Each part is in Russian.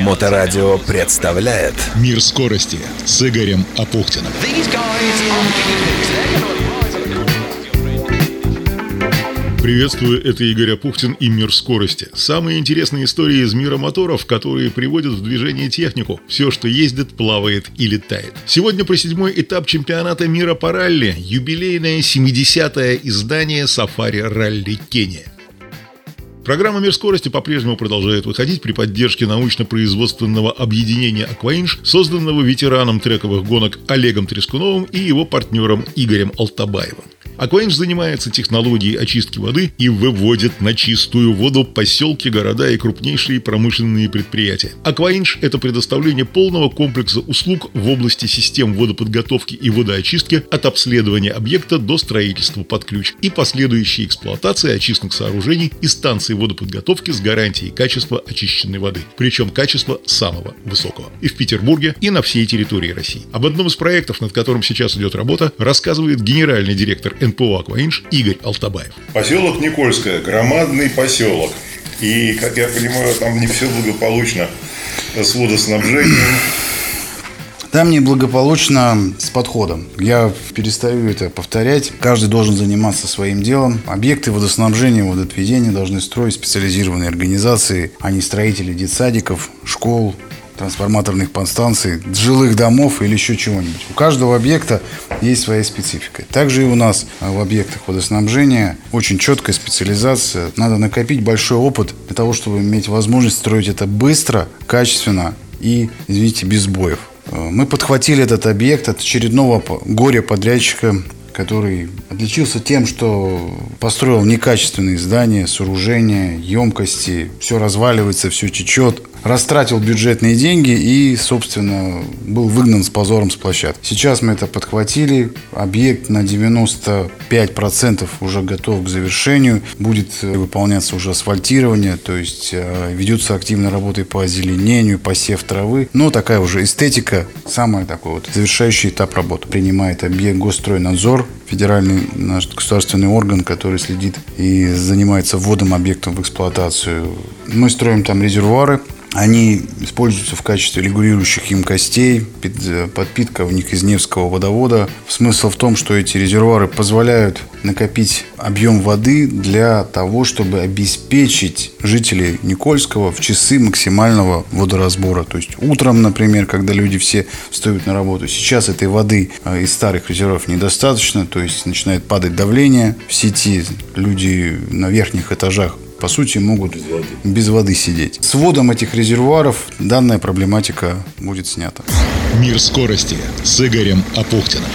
Моторадио представляет Мир скорости с Игорем Апухтиным. Приветствую, это Игорь Апухтин и Мир скорости. Самые интересные истории из мира моторов, которые приводят в движение технику. Все, что ездит, плавает и летает. Сегодня про седьмой этап чемпионата мира по ралли. Юбилейное 70-е издание Сафари Ралли Кения. Программа «Мир скорости» по-прежнему продолжает выходить при поддержке научно-производственного объединения «Акваинж», созданного ветераном трековых гонок Олегом Трескуновым и его партнером Игорем Алтабаевым. Акваинж занимается технологией очистки воды и выводит на чистую воду поселки, города и крупнейшие промышленные предприятия. Акваинж – это предоставление полного комплекса услуг в области систем водоподготовки и водоочистки от обследования объекта до строительства под ключ и последующей эксплуатации очистных сооружений и станций водоподготовки с гарантией качества очищенной воды. Причем качества самого высокого. И в Петербурге, и на всей территории России. Об одном из проектов, над которым сейчас идет работа, рассказывает генеральный директор НПО «Акваинж» Игорь Алтабаев. Поселок Никольское, громадный поселок. И, как я понимаю, там не все благополучно с водоснабжением. Там неблагополучно с подходом. Я перестаю это повторять. Каждый должен заниматься своим делом. Объекты водоснабжения, водоотведения должны строить специализированные организации, а не строители детсадиков, школ, трансформаторных подстанций, жилых домов или еще чего-нибудь. У каждого объекта есть своя специфика. Также и у нас в объектах водоснабжения очень четкая специализация. Надо накопить большой опыт для того, чтобы иметь возможность строить это быстро, качественно и, извините, без сбоев. Мы подхватили этот объект от очередного горя-подрядчика, который отличился тем, что построил некачественные здания, сооружения, емкости, все разваливается, все течет, растратил бюджетные деньги и, собственно, был выгнан с позором с площадки. Сейчас мы это подхватили. Объект на 95% уже готов к завершению. Будет выполняться уже асфальтирование, то есть э, ведется активная работа по озеленению, посев травы. Но такая уже эстетика, самый такой вот завершающий этап работы. Принимает объект Госстройнадзор, федеральный наш государственный орган, который следит и занимается вводом объектов в эксплуатацию. Мы строим там резервуары, они используются в качестве регулирующих емкостей, подпитка в них из Невского водовода. Смысл в том, что эти резервуары позволяют накопить объем воды для того, чтобы обеспечить жителей Никольского в часы максимального водоразбора. То есть утром, например, когда люди все встают на работу. Сейчас этой воды э, из старых резервуаров недостаточно, то есть начинает падать давление в сети. Люди на верхних этажах по сути, могут без воды. без воды сидеть. С вводом этих резервуаров данная проблематика будет снята. Мир скорости с Игорем Апухтиным.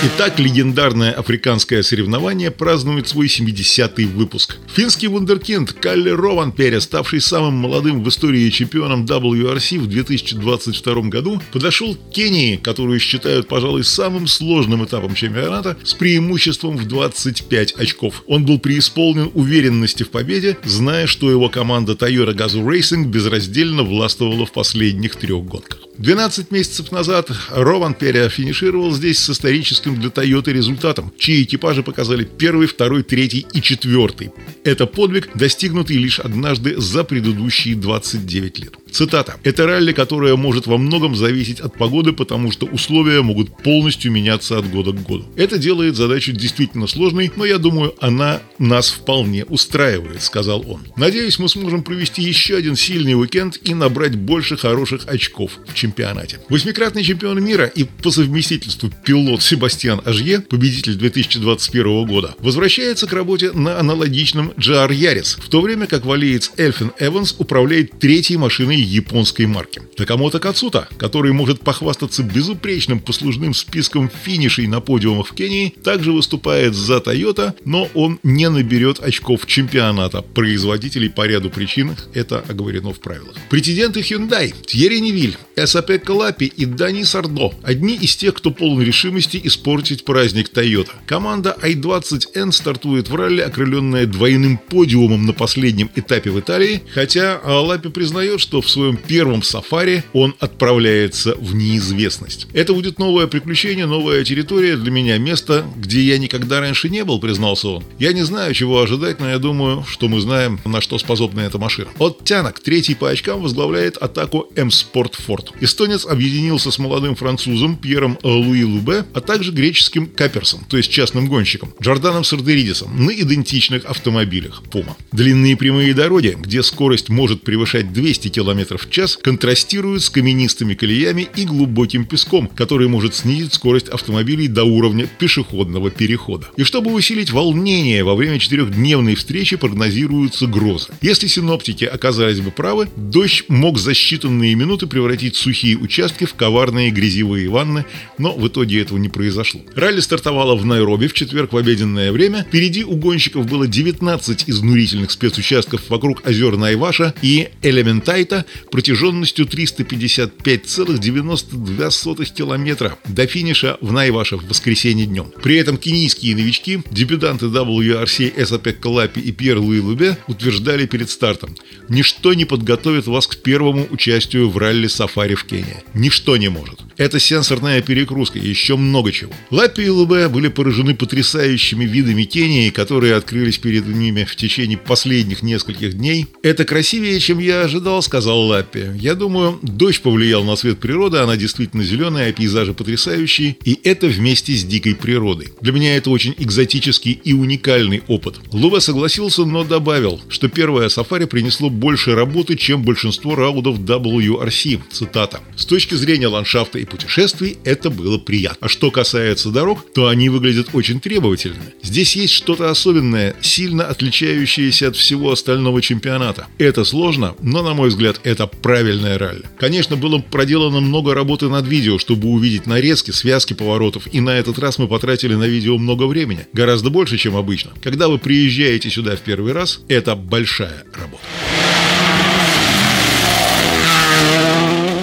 Итак, легендарное африканское соревнование празднует свой 70-й выпуск. Финский вундеркинд Калли Рованпере, ставший самым молодым в истории чемпионом WRC в 2022 году, подошел к Кении, которую считают, пожалуй, самым сложным этапом чемпионата, с преимуществом в 25 очков. Он был преисполнен уверенности в победе, зная, что его команда Toyota Gazoo Racing безраздельно властвовала в последних трех гонках. 12 месяцев назад Рован Перия финишировал здесь с историческим для Тойоты результатом, чьи экипажи показали первый, второй, третий и четвертый. Это подвиг, достигнутый лишь однажды за предыдущие 29 лет. Цитата. «Это ралли, которое может во многом зависеть от погоды, потому что условия могут полностью меняться от года к году. Это делает задачу действительно сложной, но я думаю, она нас вполне устраивает», — сказал он. «Надеюсь, мы сможем провести еще один сильный уикенд и набрать больше хороших очков в чемпионате». Восьмикратный чемпион мира и по совместительству пилот Себастьян Ажье, победитель 2021 года, возвращается к работе на аналогичном GR Yaris, в то время как валеец Элфин Эванс управляет третьей машиной японской марки. Такамото Кацута, который может похвастаться безупречным послужным списком финишей на подиумах в Кении, также выступает за Toyota, но он не наберет очков чемпионата производителей по ряду причин, это оговорено в правилах. Претенденты Hyundai Тьерри Невиль, Эсапекка Лаппи и Дани Сордо – одни из тех, кто полон решимости испортить праздник Toyota. Команда i20N стартует в ралли, окрыленная двойным подиумом на последнем этапе в Италии, хотя Лаппи признает, что в в своем первом сафари он отправляется в неизвестность. Это будет новое приключение, новая территория для меня, место, где я никогда раньше не был, признался он. Я не знаю, чего ожидать, но я думаю, что мы знаем, на что способна эта машина. От Тянок, третий по очкам, возглавляет атаку М-Спорт Форд. Эстонец объединился с молодым французом Пьером Луи Лубе, а также греческим Каперсом, то есть частным гонщиком, Джорданом Сардеридисом, на идентичных автомобилях Puma. Длинные прямые дороги, где скорость может превышать 200 км в час, контрастируют с каменистыми колеями и глубоким песком, который может снизить скорость автомобилей до уровня пешеходного перехода. И чтобы усилить волнение во время четырехдневной встречи прогнозируются грозы. Если синоптики оказались бы правы, дождь мог за считанные минуты превратить сухие участки в коварные грязевые ванны, но в итоге этого не произошло. Ралли стартовало в Найроби в четверг в обеденное время. Впереди у гонщиков было 19 изнурительных спецучастков вокруг озер Найваша и Элементайта протяженностью 355,92 километра до финиша в Найваше в воскресенье днем. При этом кенийские новички, дебютанты WRC Эсапек Калапи и Пьер Луи Лубе утверждали перед стартом «Ничто не подготовит вас к первому участию в ралли сафари в Кении. Ничто не может». Это сенсорная перегрузка и еще много чего. Лаппи и Лубе были поражены потрясающими видами Кении, которые открылись перед ними в течение последних нескольких дней. «Это красивее, чем я ожидал», — сказал Лаппи. «Я думаю, дождь повлиял на цвет природы, она действительно зеленая, а пейзажи потрясающие, и это вместе с дикой природой. Для меня это очень экзотический и уникальный опыт». Лубе согласился, но добавил, что первое сафари принесло больше работы, чем большинство раундов WRC. Цитата. «С точки зрения ландшафта и путешествий это было приятно. А что касается дорог, то они выглядят очень требовательными. Здесь есть что-то особенное, сильно отличающееся от всего остального чемпионата. Это сложно, но, на мой взгляд, это правильное ралли. Конечно, было проделано много работы над видео, чтобы увидеть нарезки, связки поворотов, и на этот раз мы потратили на видео много времени, гораздо больше, чем обычно. Когда вы приезжаете сюда в первый раз, это большая работа.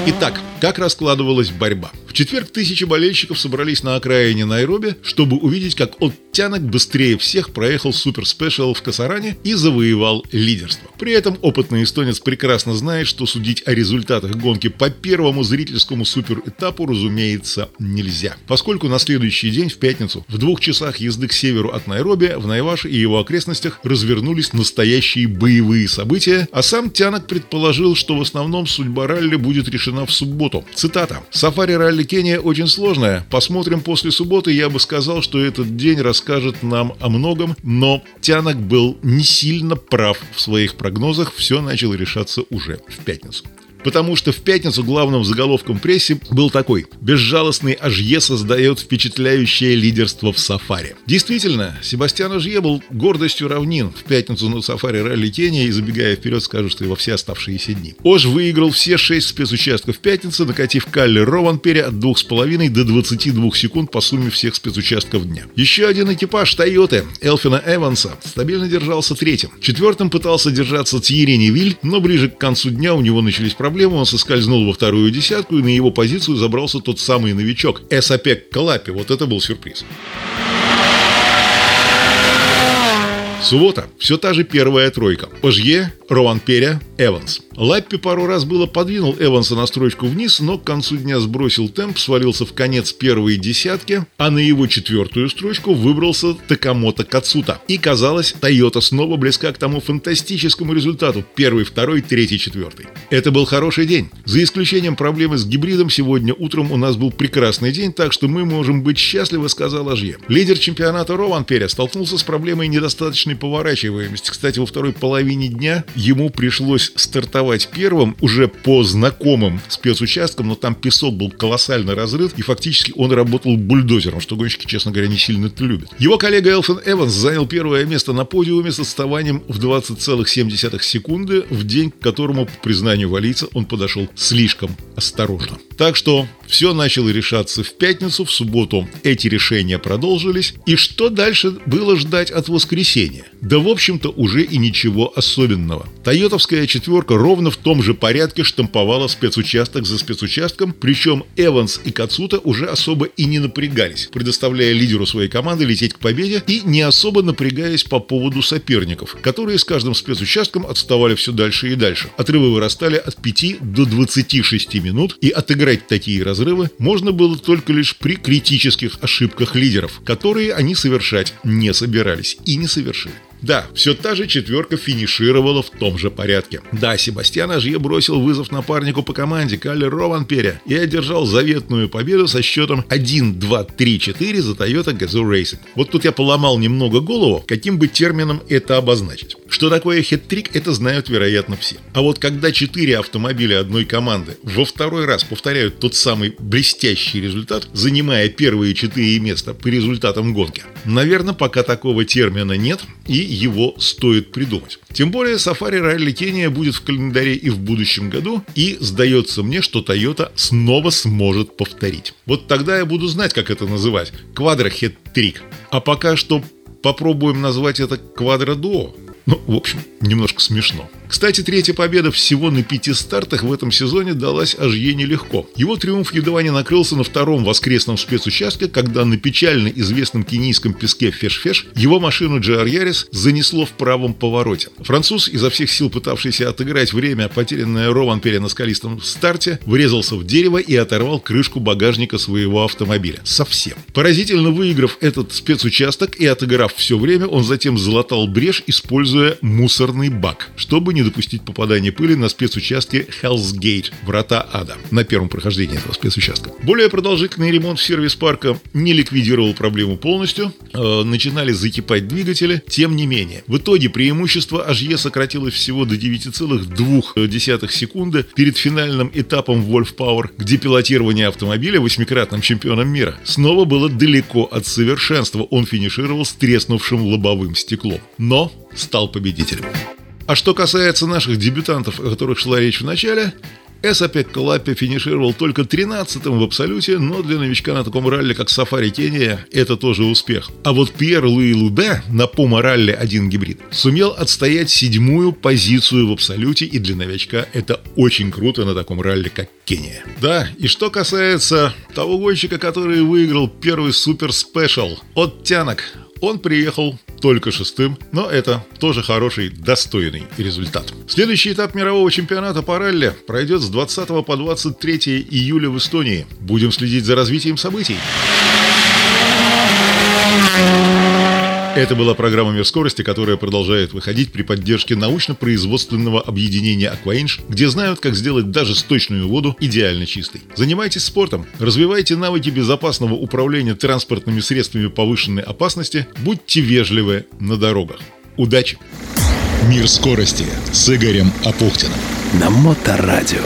Итак, как раскладывалась борьба? В четверг тысячи болельщиков собрались на окраине Найроби, чтобы увидеть, как Оттянок быстрее всех проехал Супер Спешл в Касаране и завоевал лидерство. При этом опытный эстонец прекрасно знает, что судить о результатах гонки по первому зрительскому супер-этапу, разумеется, нельзя. Поскольку на следующий день, в пятницу, в двух часах езды к северу от Найроби, в Найваше и его окрестностях развернулись настоящие боевые события, а сам Тянок предположил, что в основном судьба ралли будет решена в субботу. Цитата. «Сафари-ралли Кения очень сложная. Посмотрим после субботы. Я бы сказал, что этот день расскажет нам о многом, но Тянок был не сильно прав в своих прогнозах. Все начало решаться уже в пятницу потому что в пятницу главным заголовком прессе был такой «Безжалостный Ажье создает впечатляющее лидерство в сафари». Действительно, Себастьян Ажье был гордостью равнин в пятницу на сафари ралли Кения и, забегая вперед, скажу, что и во все оставшиеся дни. Ож выиграл все шесть спецучастков пятницы, накатив Калли Рованпере от 2,5 до 22 секунд по сумме всех спецучастков дня. Еще один экипаж Тойоты Элфина Эванса стабильно держался третьим. Четвертым пытался держаться Тьерри Невиль, но ближе к концу дня у него начались проблемы проблему, он соскользнул во вторую десятку, и на его позицию забрался тот самый новичок Эсапек Калапи. Вот это был сюрприз. Суббота. Все та же первая тройка. Ожье, Рован Перя, Эванс. Лаппи пару раз было подвинул Эванса на строчку вниз, но к концу дня сбросил темп, свалился в конец первой десятки, а на его четвертую строчку выбрался Такамото Кацута. И казалось, Тойота снова близка к тому фантастическому результату – первый, второй, третий, четвертый. Это был хороший день. За исключением проблемы с гибридом, сегодня утром у нас был прекрасный день, так что мы можем быть счастливы, сказал Ажье. Лидер чемпионата Рован Перя столкнулся с проблемой недостаточной поворачиваемости. Кстати, во второй половине дня ему пришлось стартовать первым уже по знакомым спецучасткам, но там песок был колоссально разрыт, и фактически он работал бульдозером, что гонщики, честно говоря, не сильно это любят. Его коллега Элфин Эванс занял первое место на подиуме с отставанием в 20,7 секунды в день, к которому, по признанию валийца, он подошел слишком осторожно. Так что все начало решаться в пятницу, в субботу эти решения продолжились. И что дальше было ждать от воскресенья? Да, в общем-то, уже и ничего особенного. Тойотовская четверка ровно в том же порядке штамповала спецучасток за спецучастком, причем Эванс и Кацута уже особо и не напрягались, предоставляя лидеру своей команды лететь к победе и не особо напрягаясь по поводу соперников, которые с каждым спецучастком отставали все дальше и дальше. Отрывы вырастали от 5 до 26 минут, и отыграть такие разрывы можно было только лишь при критических ошибках лидеров, которые они совершать не собирались и не совершили. Да, все та же четверка финишировала в том же порядке. Да, Себастьян Ажье бросил вызов напарнику по команде Калли Рованпере и одержал заветную победу со счетом 1-2-3-4 за Toyota Gazoo Racing. Вот тут я поломал немного голову, каким бы термином это обозначить. Что такое хет-трик, это знают, вероятно, все. А вот когда четыре автомобиля одной команды во второй раз повторяют тот самый блестящий результат, занимая первые четыре места по результатам гонки, наверное, пока такого термина нет, и его стоит придумать. Тем более Safari Rally Кения будет в календаре и в будущем году, и сдается мне, что Toyota снова сможет повторить. Вот тогда я буду знать, как это называть. Квадрохет-трик. А пока что попробуем назвать это квадро-дуо. Ну, в общем, немножко смешно. Кстати, третья победа всего на пяти стартах в этом сезоне далась Ажье нелегко. Его триумф едва не накрылся на втором воскресном спецучастке, когда на печально известном кенийском песке Феш-Феш его машину GR Yaris занесло в правом повороте. Француз, изо всех сил пытавшийся отыграть время, потерянное Рованпере на скалистом старте, врезался в дерево и оторвал крышку багажника своего автомобиля. Совсем. Поразительно выиграв этот спецучасток и отыграв все время, он затем залатал брешь, используя мусорный бак, чтобы не допустить попадания пыли на спецучастке Hell's Gate, врата ада, на первом прохождении этого спецучастка. Более продолжительный ремонт в сервис-парка не ликвидировал проблему полностью, э, начинали закипать двигатели, тем не менее. В итоге преимущество HE сократилось всего до 9,2 секунды перед финальным этапом Wolf Power, где пилотирование автомобиля восьмикратным чемпионом мира снова было далеко от совершенства. Он финишировал с треснувшим лобовым стеклом, но стал победителем. А что касается наших дебютантов, о которых шла речь в начале, Эсапек Калапи финишировал только 13-м в абсолюте, но для новичка на таком ралли, как Сафари Кения, это тоже успех. А вот Пьер Луи Лубе на Пума ралли 1 гибрид сумел отстоять седьмую позицию в абсолюте, и для новичка это очень круто на таком ралли, как Кения. Да, и что касается того гонщика, который выиграл первый супер спешл от Тянок, он приехал только шестым, но это тоже хороший, достойный результат. Следующий этап мирового чемпионата по ралли пройдет с 20 по 23 июля в Эстонии. Будем следить за развитием событий. Это была программа «Мир скорости», которая продолжает выходить при поддержке научно-производственного объединения «Акваинж», где знают, как сделать даже сточную воду идеально чистой. Занимайтесь спортом, развивайте навыки безопасного управления транспортными средствами повышенной опасности, будьте вежливы на дорогах. Удачи! «Мир скорости» с Игорем Апухтиным. На Моторадио.